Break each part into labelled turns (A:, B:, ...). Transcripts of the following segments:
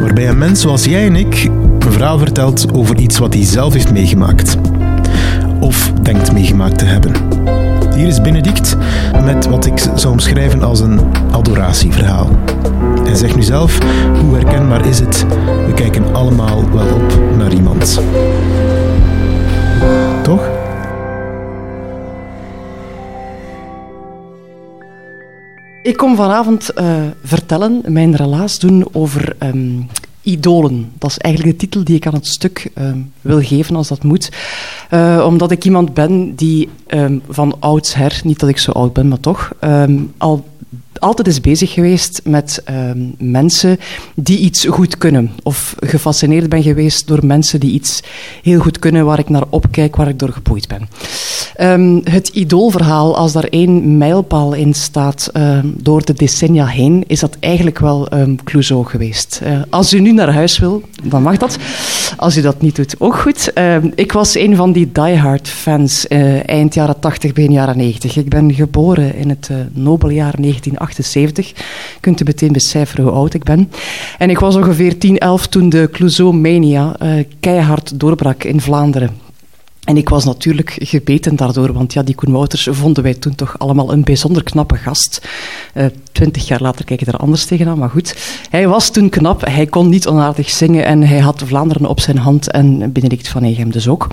A: Waarbij een mens zoals jij en ik een verhaal vertelt over iets wat hij zelf heeft meegemaakt. Of denkt meegemaakt te hebben. Hier is Benedict met wat ik zou omschrijven als een adoratieverhaal. En zeg nu zelf, hoe herkenbaar is het? We kijken allemaal wel op naar iemand. Toch?
B: Ik kom vanavond uh, vertellen, mijn relaas doen over um, idolen. Dat is eigenlijk de titel die ik aan het stuk um, wil geven als dat moet. Uh, omdat ik iemand ben die um, van oudsher, niet dat ik zo oud ben, maar toch, al altijd is bezig geweest met mensen die iets goed kunnen. Of gefascineerd ben geweest door mensen die iets heel goed kunnen, waar ik naar opkijk, waar ik door geboeid ben. Um, het idoolverhaal, als daar één mijlpaal in staat um, door de decennia heen, is dat eigenlijk wel Clouseau geweest. Uh, als u nu naar huis wil, dan mag dat. Als u dat niet doet, ook goed. ik was een van die diehard fans uh, eind jaren 80, begin jaren 90. Ik ben geboren in het uh, nobeljaar 1978. Kunt u meteen becijferen hoe oud ik ben. En ik was ongeveer 10, 11 toen de Clouseau-mania keihard doorbrak in Vlaanderen. En ik was natuurlijk gebeten daardoor, want ja, die Koen Wouters vonden wij toen toch allemaal een bijzonder knappe gast. Uh, twintig jaar later kijk ik er anders tegenaan, maar goed. Hij was toen knap, hij kon niet onaardig zingen en hij had Vlaanderen op zijn hand en Benedict van Egem dus ook.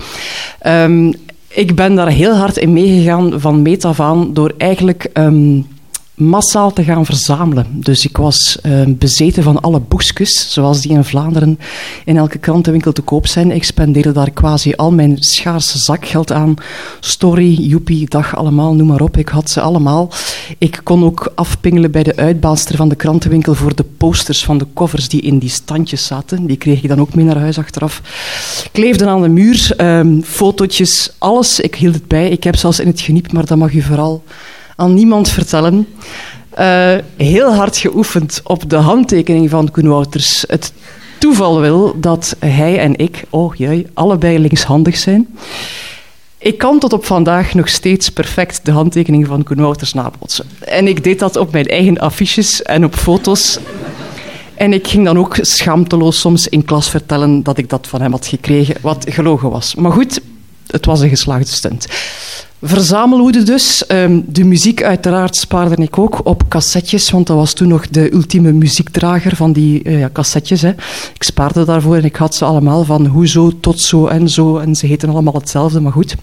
B: Um, ik ben daar heel hard in meegegaan van meet af aan door eigenlijk... Um, massaal te gaan verzamelen. Dus ik was uh, bezeten van alle boekjes, zoals die in Vlaanderen in elke krantenwinkel te koop zijn. Ik spendeerde daar quasi al mijn schaarse zakgeld aan. Story, Joepie, dag allemaal, noem maar op. Ik had ze allemaal. Ik kon ook afpingelen bij de uitbaalster van de krantenwinkel voor de posters van de covers die in die standjes zaten. Die kreeg ik dan ook mee naar huis achteraf. Kleefden aan de muur, um, fotootjes, alles. Ik hield het bij. Ik heb zelfs in het geniep, maar dat mag u vooral aan niemand vertellen. Uh, heel hard geoefend op de handtekening van Koen Wouters. Het toeval wil dat hij en ik, oh jee, allebei linkshandig zijn. Ik kan tot op vandaag nog steeds perfect de handtekening van Koen Wouters nabootsen. En ik deed dat op mijn eigen affiches en op foto's. En ik ging dan ook schaamteloos soms in klas vertellen dat ik dat van hem had gekregen, wat gelogen was. Maar goed, het was een geslaagde stunt. Verzamelhoede dus. Um, de muziek uiteraard spaarde ik ook op cassettes, want dat was toen nog de ultieme muziekdrager van die uh, ja, cassettes. Hè. Ik spaarde daarvoor en ik had ze allemaal van hoezo tot zo en zo. En ze heten allemaal hetzelfde, maar goed.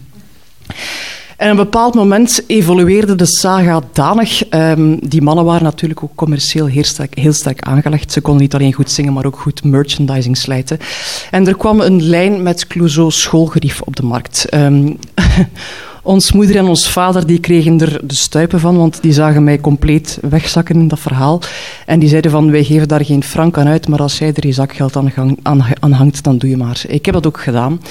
B: En op een bepaald moment evolueerde de saga danig. Um, die mannen waren natuurlijk ook commercieel heel sterk, heel aangelegd. Ze konden niet alleen goed zingen, maar ook goed merchandising slijten. En er kwam een lijn met Clouseau schoolgerief op de markt. Um, Ons moeder en ons vader die kregen er de stuipen van, want die zagen mij compleet wegzakken in dat verhaal. En die zeiden van, wij geven daar geen frank aan uit, maar als jij er je zakgeld aan, aan, hangt, dan doe je maar. Ik heb dat ook gedaan.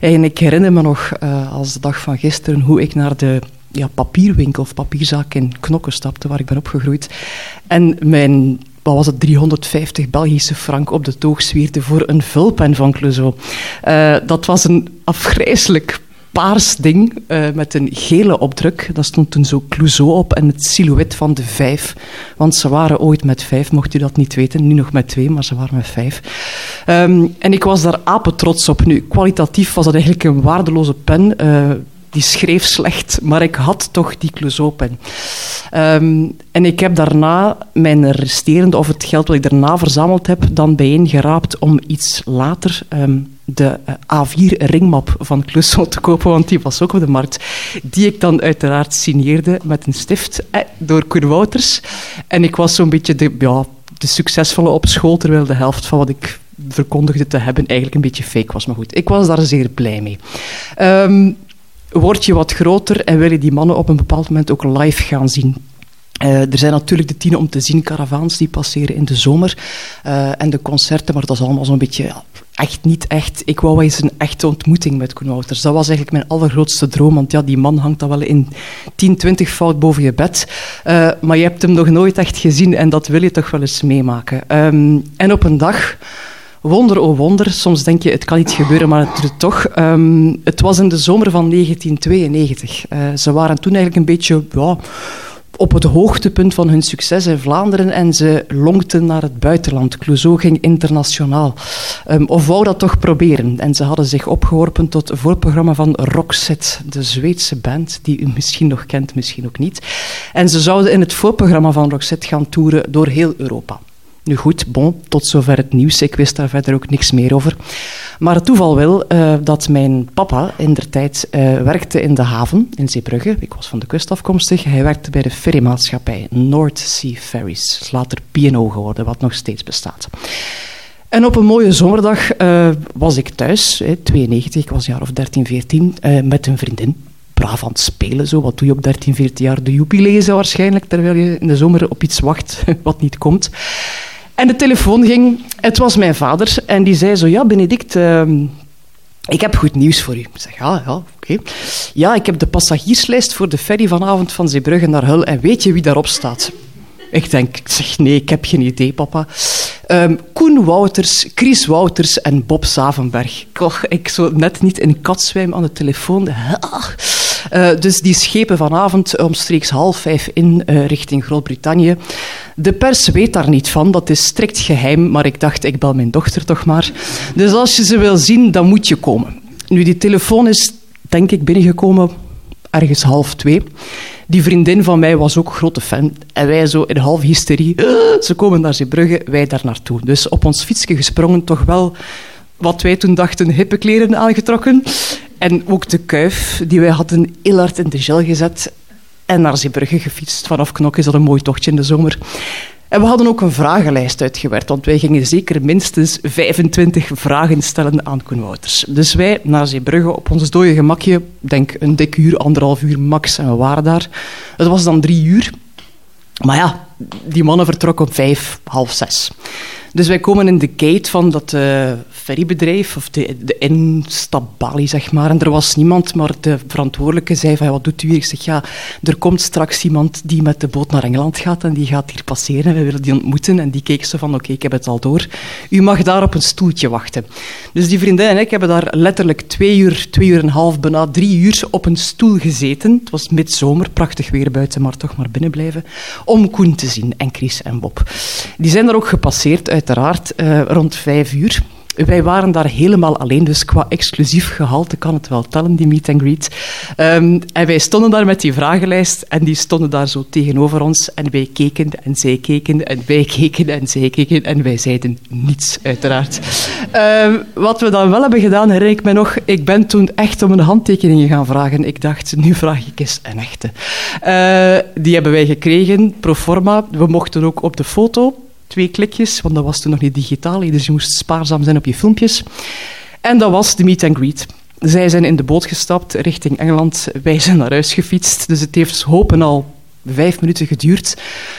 B: En ik herinner me nog, uh, als de dag van gisteren, hoe ik naar de ja, papierwinkel of papierzaak in Knokken stapte, waar ik ben opgegroeid. En mijn wat was het, 350 Belgische frank op de toog zwierde voor een vulpen van Clouseau. Uh, dat was een afgrijselijk paars ding uh, met een gele opdruk. Daar stond toen zo Clouseau op en het silhouet van de vijf. Want ze waren ooit met vijf, mocht u dat niet weten. Nu nog met twee, maar ze waren met vijf. Um, en ik was daar apetrots op. Nu, kwalitatief was dat eigenlijk een waardeloze pen. Uh, die schreef slecht, maar ik had toch die Clouseau-pen. Um, en ik heb daarna mijn resterende, of het geld wat ik daarna verzameld heb, dan bijeengeraapt om iets later um, de uh, A4-ringmap van Clouseau te kopen, want die was ook op de markt. Die ik dan uiteraard signeerde met een stift eh, door Koen Wouters. En ik was zo'n beetje de, ja, de succesvolle op school, terwijl de helft van wat ik verkondigde te hebben eigenlijk een beetje fake was. Maar goed, ik was daar zeer blij mee. Um, word je wat groter en wil je die mannen op een bepaald moment ook live gaan zien. Uh, er zijn natuurlijk de tien om te zien caravans die passeren in de zomer uh, en de concerten, maar dat is allemaal zo'n beetje echt niet echt. Ik wou eens een echte ontmoeting met Koen. Dat was eigenlijk mijn allergrootste droom, want ja, die man hangt dan wel in 10, 20 fout boven je bed, uh, maar je hebt hem nog nooit echt gezien en dat wil je toch wel eens meemaken. Um, en op een dag wonder oh wonder, soms denk je het kan niet gebeuren, maar het doet toch. Um, het was in de zomer van 1992. Uh, ze waren toen eigenlijk een beetje ja, op het hoogtepunt van hun succes in Vlaanderen en ze lonkten naar het buitenland. Clouseau ging internationaal. Um, of wou dat toch proberen. En ze hadden zich opgeworpen tot het voorprogramma van Roxette, de Zweedse band, die u misschien nog kent, misschien ook niet. En ze zouden in het voorprogramma van Roxette gaan toeren door heel Europa. Nu goed, bon, tot zover het nieuws. Ik wist daar verder ook niks meer over. Maar het toeval wil uh, dat mijn papa in der tijd uh, werkte in de haven in Zeebrugge. Ik was van de kust afkomstig. Hij werkte bij de ferrymaatschappij North Sea Ferries. Later P&O geworden, wat nog steeds bestaat. En op een mooie zomerdag uh, was ik thuis, hè, 92, ik was een jaar of 13, 14, met een vriendin braaf aan het spelen. Zo. Wat doe je op 13, 14 jaar? De joepie lezen waarschijnlijk, terwijl je in de zomer op iets wacht wat niet komt. En de telefoon ging. Het was mijn vader. En die zei zo, ja, Benedict... Uh, ik heb goed nieuws voor u. Ik zeg, ja, ja, oké. Ja, ik heb de passagierslijst voor de ferry vanavond van Zeebrugge naar Hull. En weet je wie daarop staat? Ik denk, zeg, nee, ik heb geen idee, papa. Um, Koen Wouters, Chris Wouters en Bob Savenberg. Och, ik zo net niet in katzwijm aan de telefoon. Dus die schepen vanavond omstreeks half vijf in uh, richting Groot-Brittannië. De pers weet daar niet van, dat is strikt geheim, maar ik dacht, ik bel mijn dochter toch maar. Dus als je ze wil zien, dan moet je komen. Nu, die telefoon is, denk ik, binnengekomen ergens half twee. Die vriendin van mij was ook grote fan. En wij zo in half hysterie. Ze komen naar Zeebrugge, wij daar naartoe. Dus op ons fietsje gesprongen, toch wel wat wij toen dachten hippe kleren aangetrokken. En ook de kuif, die wij hadden heel hard in de gel gezet. En naar Zeebrugge gefietst. Vanaf Knok is dat een mooi tochtje in de zomer. En we hadden ook een vragenlijst uitgewerkt, want wij gingen zeker minstens 25 vragen stellen aan Koen Wouters. Dus wij naar Zeebrugge op ons dode gemakje, denk een dik uur, anderhalf uur max, en we waren daar. Het was dan drie uur. Maar ja, die mannen vertrokken om vijf, half zes. Dus wij komen in de gate van dat uh, ferrybedrijf, of de, de instapbalie, zeg maar. En er was niemand, maar de verantwoordelijke zei van, wat doet u hier? Ik zeg, ja, er komt straks iemand die met de boot naar Engeland gaat en die gaat hier passeren en we willen die ontmoeten. En die keek zo van, oké, ik heb het al door. U mag daar op een stoeltje wachten. Dus die vriendin en ik hebben daar letterlijk twee uur, twee uur en een half, bijna drie uur op een stoel gezeten. Het was midzomer, prachtig weer buiten, maar toch maar binnen blijven. Om Koen te zien en Chris en Bob. Die zijn daar ook gepasseerd uit uiteraard uh, rond vijf uur. Wij waren daar helemaal alleen, dus qua exclusief gehalte kan het wel tellen, die meet and greet. Um, en wij stonden daar met die vragenlijst en die stonden daar zo tegenover ons. En wij keken en zij keken en wij keken en zij keken en wij zeiden niets, uiteraard. Um, wat we dan wel hebben gedaan, herinner ik me nog, ik ben toen echt om een handtekening gaan vragen. Ik dacht, nu vraag ik eens een echte. Uh, die hebben wij gekregen, pro forma. We mochten ook op de foto twee klikjes, want dat was toen nog niet digitaal, dus je moest spaarzaam zijn op je filmpjes. En dat was de meet and greet. Zij zijn in de boot gestapt richting Engeland, wij zijn naar huis gefietst, dus het heeft hopen al vijf minuten geduurd.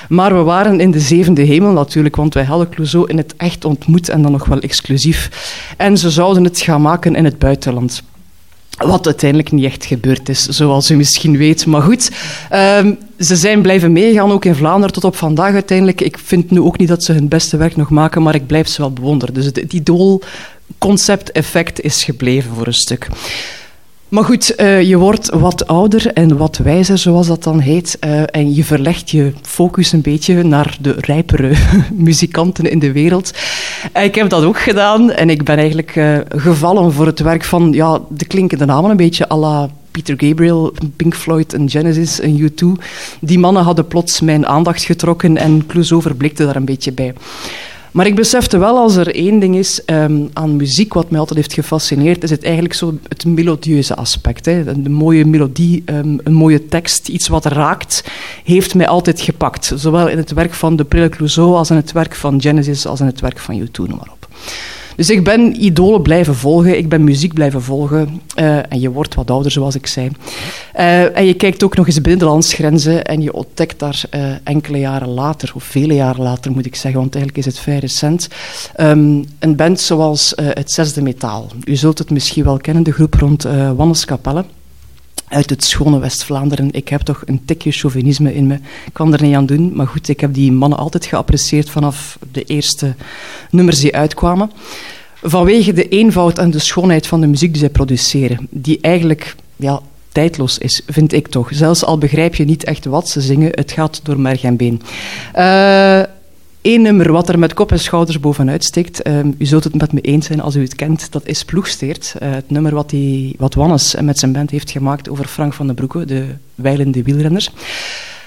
B: Maar we waren in de zevende hemel natuurlijk, want wij hadden Clouseau in het echt ontmoet en dan nog wel exclusief. En ze zouden het gaan maken in het buitenland. Wat uiteindelijk niet echt gebeurd is, zoals u misschien weet. Maar goed, um, ze zijn blijven meegaan, ook in Vlaanderen tot op vandaag uiteindelijk. Ik vind nu ook niet dat ze hun beste werk nog maken, maar ik blijf ze wel bewonderen. Dus het idool-concept-effect is gebleven voor een stuk. Maar goed, uh, je wordt wat ouder en wat wijzer, zoals dat dan heet. Uh, en je verlegt je focus een beetje naar de rijpere muzikanten in de wereld. Uh, ik heb dat ook gedaan en ik ben eigenlijk gevallen voor het werk van ja, de klinkende namen, een beetje à la Peter Gabriel, Pink Floyd en Genesis en U2. Die mannen hadden plots mijn aandacht getrokken en Clouseau verblikte daar een beetje bij. Maar ik besefte wel, als er één ding is um, aan muziek wat mij altijd heeft gefascineerd, is het eigenlijk zo het melodieuze aspect. Hè. Een mooie melodie, um, een mooie tekst, iets wat raakt, heeft mij altijd gepakt. Zowel in het werk van de Prille Clouseau als in het werk van Genesis, als in het werk van U2, noem maar op. Dus ik ben idolen blijven volgen, ik ben muziek blijven volgen. Uh, en je wordt wat ouder, zoals ik zei. Uh, en je kijkt ook nog eens binnen de landsgrenzen en je ontdekt daar uh, enkele jaren later, of vele jaren later moet ik zeggen, want eigenlijk is het vrij recent, um, een band zoals het Zesde Metaal. U zult het misschien wel kennen, de groep rond Wannes Capelle uit het schone West-Vlaanderen. Ik heb toch een tikje chauvinisme in me. Ik kan er niet aan doen. Maar goed, ik heb die mannen altijd geapprecieerd vanaf de eerste nummers die uitkwamen. Vanwege de eenvoud en de schoonheid van de muziek die zij produceren. Die eigenlijk ja, tijdloos is, vind ik toch. Zelfs al begrijp je niet echt wat ze zingen, het gaat door merg en been. Uh, Eén nummer wat er met kop en schouders bovenuit steekt, um, u zult het met me eens zijn als u het kent, dat is Ploegsteert. Uh, het nummer wat, die, wat Wannes met zijn band heeft gemaakt over Frank van den Broeke, de wijlende wielrenner.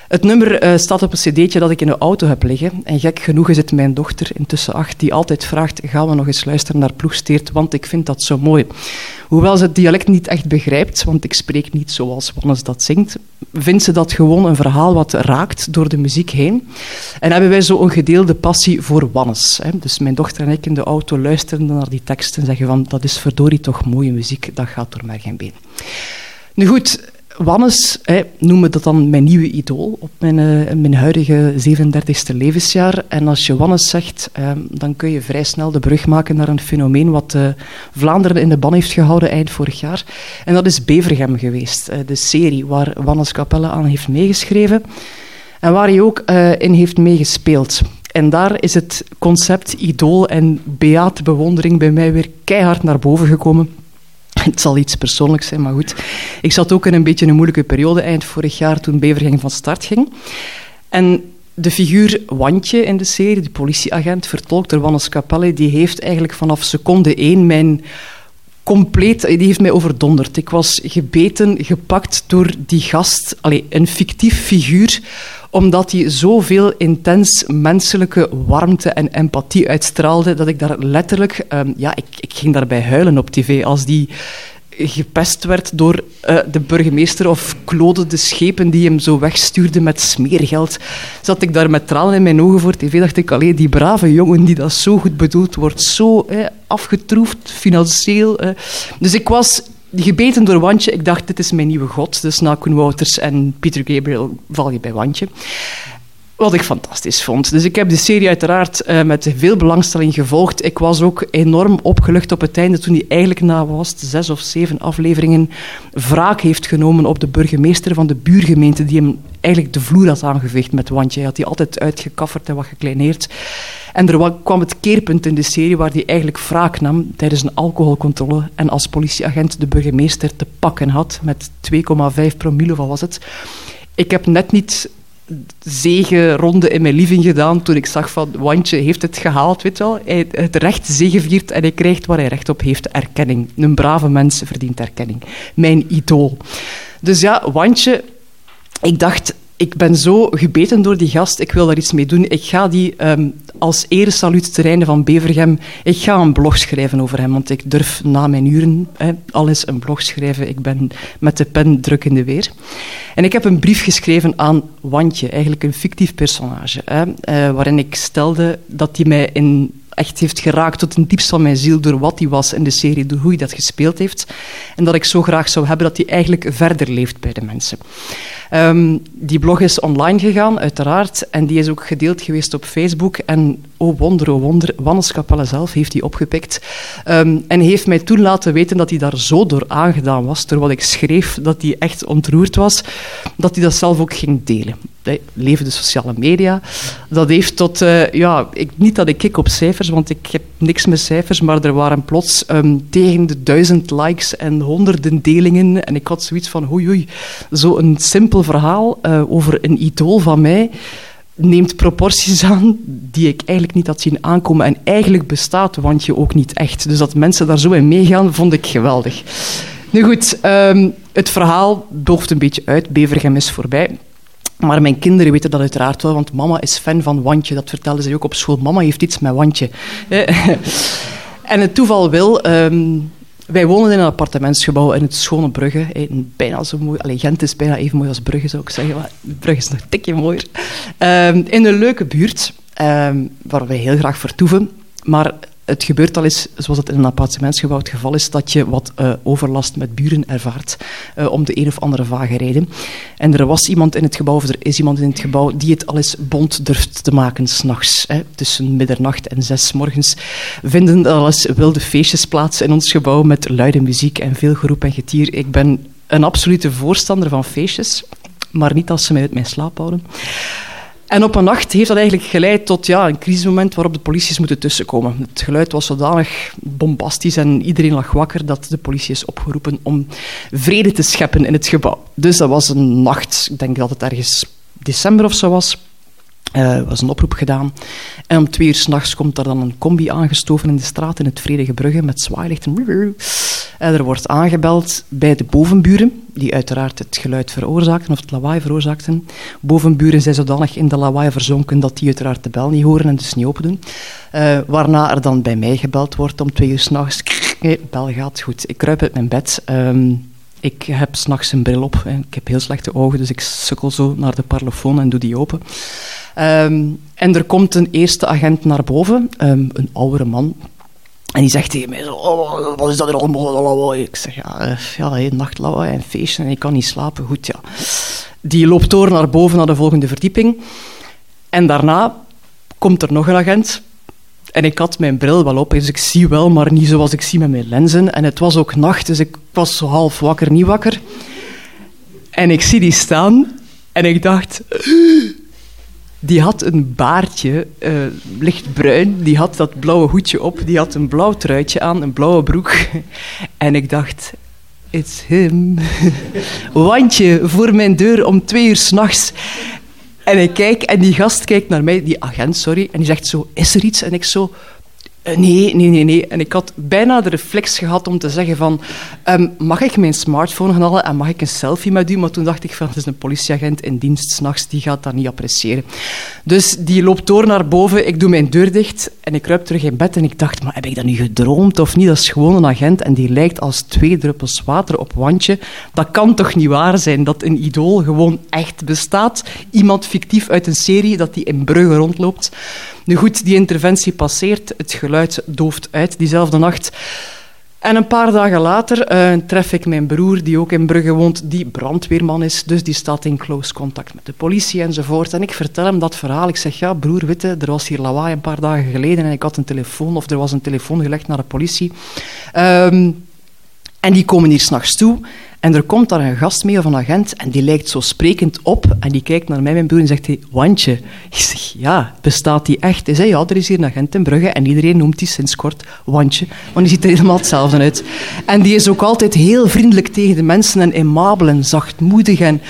B: Het nummer uh, staat op een cd'tje dat ik in de auto heb liggen. En gek genoeg is het mijn dochter, intussen acht, die altijd vraagt... gaan we nog eens luisteren naar Ploegsteert, want ik vind dat zo mooi. Hoewel ze het dialect niet echt begrijpt, want ik spreek niet zoals Wannes dat zingt... vindt ze dat gewoon een verhaal wat raakt door de muziek heen. En hebben wij zo een gedeelde passie voor Wannes. Hè. Dus mijn dochter en ik in de auto luisteren naar die tekst... en zeggen van, dat is verdorie toch mooie muziek, dat gaat door mij geen been. Nu goed, Wannes hè, noemen dat dan mijn nieuwe idool op mijn, uh, mijn huidige 37e levensjaar. En als je Wannes zegt, uh, dan kun je vrij snel de brug maken naar een fenomeen wat uh, Vlaanderen in de ban heeft gehouden eind vorig jaar. En dat is Bevergem geweest, de serie waar Wannes Capelle aan heeft meegeschreven en waar hij ook in heeft meegespeeld. En daar is het concept idool en beate bewondering bij mij weer keihard naar boven gekomen. Het zal iets persoonlijks zijn, maar goed. Ik zat ook in een beetje een moeilijke periode eind vorig jaar toen Bevergem van start ging. En de figuur Wantje in de serie, de politieagent, vertolkt door Wannes Capelle, die heeft eigenlijk vanaf seconde één mijn compleet, die heeft mij overdonderd. Ik was gebeten, gepakt door die gast, allez, een fictief figuur omdat hij zoveel intens menselijke warmte en empathie uitstraalde, dat ik daar letterlijk... Um, ja, ik, ik ging daarbij huilen op tv. Als die gepest werd door uh, de burgemeester of Claude de Schepen die hem zo wegstuurde met smeergeld. Zat ik daar met tranen in mijn ogen voor tv, dacht ik, alleen die brave jongen die dat zo goed bedoelt, wordt zo eh, afgetroefd financieel. Eh. Dus ik was gebeten door Wantje. Ik dacht, dit is mijn nieuwe god. Dus na Koen en Peter Gabriel val je bij Wantje. Wat ik fantastisch vond. Dus ik heb de serie uiteraard uh, met veel belangstelling gevolgd. Ik was ook enorm opgelucht op het einde toen hij eigenlijk na was zes of zeven afleveringen wraak heeft genomen op de burgemeester van de buurgemeente die hem eigenlijk de vloer had aangeveegd met Wantje. Hij had die altijd uitgekafferd en wat gekleineerd. En er kwam het keerpunt in de serie waar hij eigenlijk wraak nam tijdens een alcoholcontrole en als politieagent de burgemeester te pakken had met 2,5 promille, wat was het. Ik heb net niet zegenronde in mijn living gedaan toen ik zag van Wantje heeft het gehaald, weet wel. Hij het recht zegeviert en hij krijgt waar hij recht op heeft, erkenning. Een brave mens verdient erkenning. Mijn idool. Dus ja, Wantje, ik dacht, ik ben zo gebeten door die gast, ik wil daar iets mee doen. Ik ga die um, als eresaluut terreinen van Bevergem, ik ga een blog schrijven over hem, want ik durf na mijn uren hè, al eens een blog schrijven. Ik ben met de pen druk in de weer. En ik heb een brief geschreven aan Wantje, eigenlijk een fictief personage, hè, uh, waarin ik stelde dat hij mij in echt heeft geraakt tot een diepst van mijn ziel door wat hij was in de serie, door hoe hij dat gespeeld heeft. En dat ik zo graag zou hebben dat hij eigenlijk verder leeft bij de mensen. Um, die blog is online gegaan, uiteraard, en die is ook gedeeld geweest op Facebook. En oh wonder, oh wonder, Wannes Capelle zelf heeft die opgepikt. Ehm, en heeft mij toen laten weten dat hij daar zo door aangedaan was, door wat ik schreef, dat hij echt ontroerd was, dat hij dat zelf ook ging delen. Leven de sociale media. Dat heeft tot, uh, ja, ik, niet dat ik kik op cijfers, want ik heb niks met cijfers, maar er waren plots um, tegen de duizend likes en honderden delingen. En ik had zoiets van, oei oei, zo'n simpel verhaal uh, over een idool van mij neemt proporties aan die ik eigenlijk niet had zien aankomen. En eigenlijk bestaat Wandje ook niet echt. Dus dat mensen daar zo in meegaan, vond ik geweldig. Nu goed, um, het verhaal dooft een beetje uit. Bevergem is voorbij. Maar mijn kinderen weten dat uiteraard wel, want mama is fan van Wandje. Dat vertelde ze ook op school. Mama heeft iets met Wandje. en het toeval wil... Um, wij wonen in een appartementsgebouw in het Schone Brugge. Bijna zo mooi. Allee, Gent is bijna even mooi als Brugge, zou ik zeggen. Maar Brugge is nog een tikje mooier. Um, in een leuke buurt, um, waar wij heel graag vertoeven. Maar het gebeurt al eens, zoals het in een appartementsgebouw het geval is, dat je wat uh, overlast met buren ervaart uh, om de een of andere vage reden. En er was iemand in het gebouw, of er is iemand in het gebouw, die het al eens bond durft te maken s'nachts. Tussen middernacht en zes morgens vinden al eens wilde feestjes plaats in ons gebouw met luide muziek en veel geroep en getier. Ik ben een absolute voorstander van feestjes, maar niet als ze mij uit mijn slaap houden. En op een nacht heeft dat eigenlijk geleid tot ja, een crisismoment waarop de politie moeten tussenkomen. Het geluid was zodanig bombastisch en iedereen lag wakker dat de politie is opgeroepen om vrede te scheppen in het gebouw. Dus dat was een nacht, ik denk dat het ergens december of zo was. Er uh, was een oproep gedaan. En om twee uur s'nachts komt er dan een combi aangestoven in de straat in het Vredige Brugge met zwaailichten. En er wordt aangebeld bij de bovenburen, die uiteraard het geluid veroorzaakten of het lawaai veroorzaakten. Bovenburen zijn zodanig in de lawaai verzonken dat die uiteraard de bel niet horen en dus niet open doen. Uh, waarna er dan bij mij gebeld wordt om twee uur s'nachts. Nee, bel gaat goed. Ik kruip uit mijn bed. Um, ik heb s'nachts een bril op. Ik heb heel slechte ogen, dus ik sukkel zo naar de parlofoon en doe die open. Um, en er komt een eerste agent naar boven, um, een oudere man. En die zegt tegen mij, zo, oh, wat is dat er allemaal? Ik zeg, ja, uh, ja hey, nachtlawaai en feestje en ik kan niet slapen. Goed, ja. Die loopt door naar boven, naar de volgende verdieping. En daarna komt er nog een agent. En ik had mijn bril wel op, dus ik zie wel, maar niet zoals ik zie met mijn lenzen. En het was ook nacht, dus ik was zo half wakker, niet wakker. En ik zie die staan en ik dacht... Die had een baardje, uh, lichtbruin. Die had dat blauwe hoedje op. Die had een blauw truitje aan, een blauwe broek. En ik dacht, it's him. Wandje voor mijn deur om twee uur s'nachts. En ik kijk en die gast kijkt naar mij, die agent, sorry. En die zegt zo, is er iets? En ik zo, nee, nee, nee, nee. En ik had bijna de reflex gehad om te zeggen van... Um, mag ik mijn smartphone gaan halen en mag ik een selfie met u? Maar toen dacht ik van, het is een politieagent in dienst s'nachts, die gaat dat niet appreciëren. Dus die loopt door naar boven, ik doe mijn deur dicht en ik kruip terug in bed. En ik dacht, maar heb ik dat nu gedroomd of niet? Dat is gewoon een agent en die lijkt als twee druppels water op wandje. Dat kan toch niet waar zijn dat een idool gewoon echt bestaat? Iemand fictief uit een serie, dat die in Brugge rondloopt... Nu goed, die interventie passeert, het geluid dooft uit diezelfde nacht. En een paar dagen later uh, tref ik mijn broer, die ook in Brugge woont, die brandweerman is. Dus die staat in close contact met de politie enzovoort. En ik vertel hem dat verhaal. Ik zeg, ja broer, witte, er was hier lawaai een paar dagen geleden en ik had een telefoon, of er was een telefoon gelegd naar de politie. Um, en die komen hier s'nachts toe en er komt daar een gast mee of een agent en die lijkt zo sprekend op en die kijkt naar mij, mijn broer, en zegt hij, Wandje. Ik zeg, ja, bestaat die echt? Hij zei, ja, er is hier een agent in Brugge en iedereen noemt die sinds kort Wandje, want die ziet er helemaal hetzelfde uit. En die is ook altijd heel vriendelijk tegen de mensen en aimabel en zachtmoedig. En...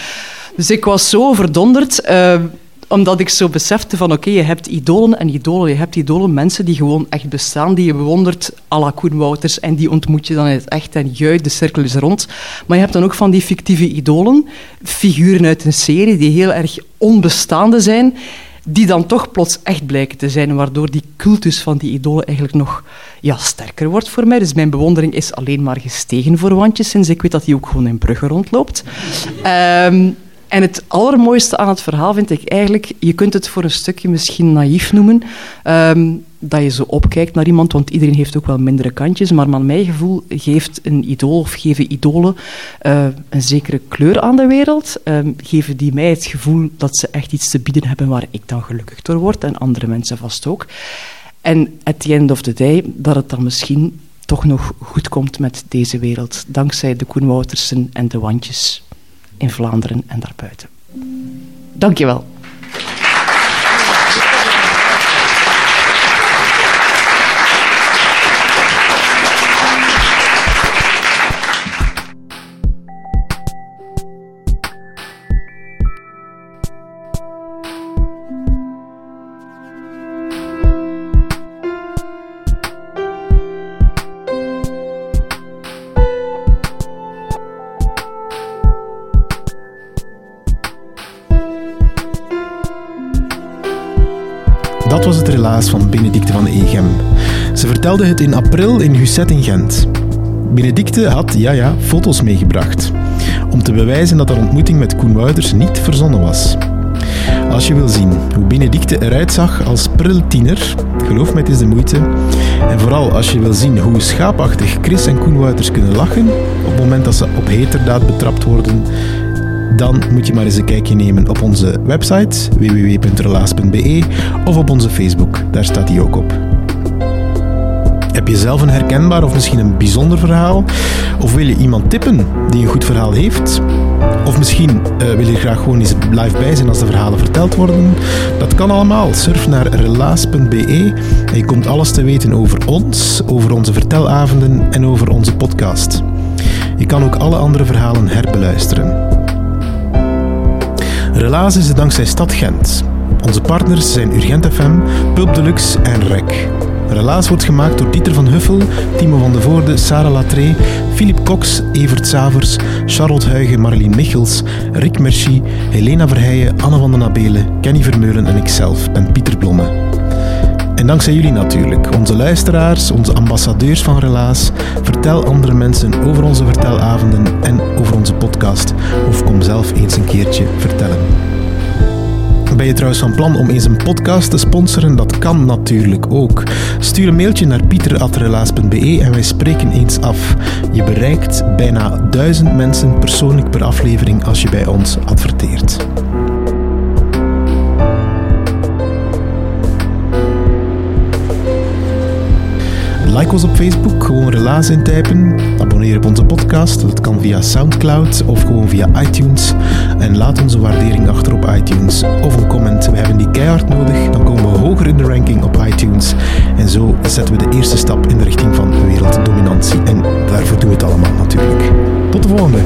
B: Dus ik was zo verdonderd... Uh, omdat ik zo besefte van oké, je hebt idolen en idolen. Je hebt idolen, mensen die gewoon echt bestaan, die je bewondert à la Koen Wouters en die ontmoet je dan in het echt en juist de cirkel is rond. Maar je hebt dan ook van die fictieve idolen, figuren uit een serie die heel erg onbestaande zijn, die dan toch plots echt blijken te zijn, waardoor die cultus van die idolen eigenlijk nog ja, sterker wordt voor mij. Dus mijn bewondering is alleen maar gestegen voor Wandjes, sinds ik weet dat hij ook gewoon in Brugge rondloopt. Um, en het allermooiste aan het verhaal vind ik eigenlijk, je kunt het voor een stukje misschien naïef noemen. Um, dat je zo opkijkt naar iemand, want iedereen heeft ook wel mindere kantjes, maar mijn gevoel geeft een idool of geven idolen uh, een zekere kleur aan de wereld, uh, geven die mij het gevoel dat ze echt iets te bieden hebben waar ik dan gelukkig door word en andere mensen vast ook. En at the end of the day, dat het dan misschien toch nog goed komt met deze wereld, dankzij de Koen Woutersen en de wandjes in Vlaanderen en daarbuiten. Dankjewel.
A: Vertelde het in april in Husset in Gent. Benedicte had, ja ja, foto's meegebracht. Om te bewijzen dat haar ontmoeting met Koen Wouters niet verzonnen was. Als je wil zien hoe Benedicte eruit zag als pril tiener, geloof mij, het is de moeite. En vooral als je wil zien hoe schaapachtig Chris en Koen Wouters kunnen lachen op het moment dat ze op heterdaad betrapt worden, dan moet je maar eens een kijkje nemen op onze website www.relaas.be of op onze Facebook, daar staat die ook op. Heb je zelf een herkenbaar of misschien een bijzonder verhaal? Of wil je iemand tippen die een goed verhaal heeft? Of misschien uh, wil je graag gewoon eens live bij zijn als de verhalen verteld worden? Dat kan allemaal. Surf naar relaas.be en je komt alles te weten over ons, over onze vertelavonden en over onze podcast. Je kan ook alle andere verhalen herbeluisteren. Relaas is het dankzij Stad Gent. Onze partners zijn Urgent FM, Pulp Deluxe en REC. Relaas wordt gemaakt door Dieter van Huffel, Timo van de Voorde, Sarah Latré, Philippe Cox, Evert Savers, Charlotte Huigen, Marleen Michels, Rick Merci, Helena Verheijen, Anne van den Nabelen, Kenny Vermeulen en ikzelf ben Pieter Blomme. En dankzij jullie natuurlijk, onze luisteraars, onze ambassadeurs van Relaas. Vertel andere mensen over onze vertelavonden en over onze podcast. Of kom zelf eens een keertje vertellen. Ben je trouwens van plan om eens een podcast te sponsoren? Dat kan natuurlijk ook. Stuur een mailtje naar pieter.relaas.be en wij spreken eens af. Je bereikt bijna duizend mensen persoonlijk per aflevering als je bij ons adverteert. Like ons op Facebook, gewoon relaas intypen. Abonneer op onze podcast, dat kan via Soundcloud of gewoon via iTunes. En laat onze waardering achter op iTunes of een comment. We hebben die keihard nodig, dan komen we hoger in de ranking op iTunes. En zo zetten we de eerste stap in de richting van werelddominantie. En daarvoor doen we het allemaal natuurlijk. Tot de volgende!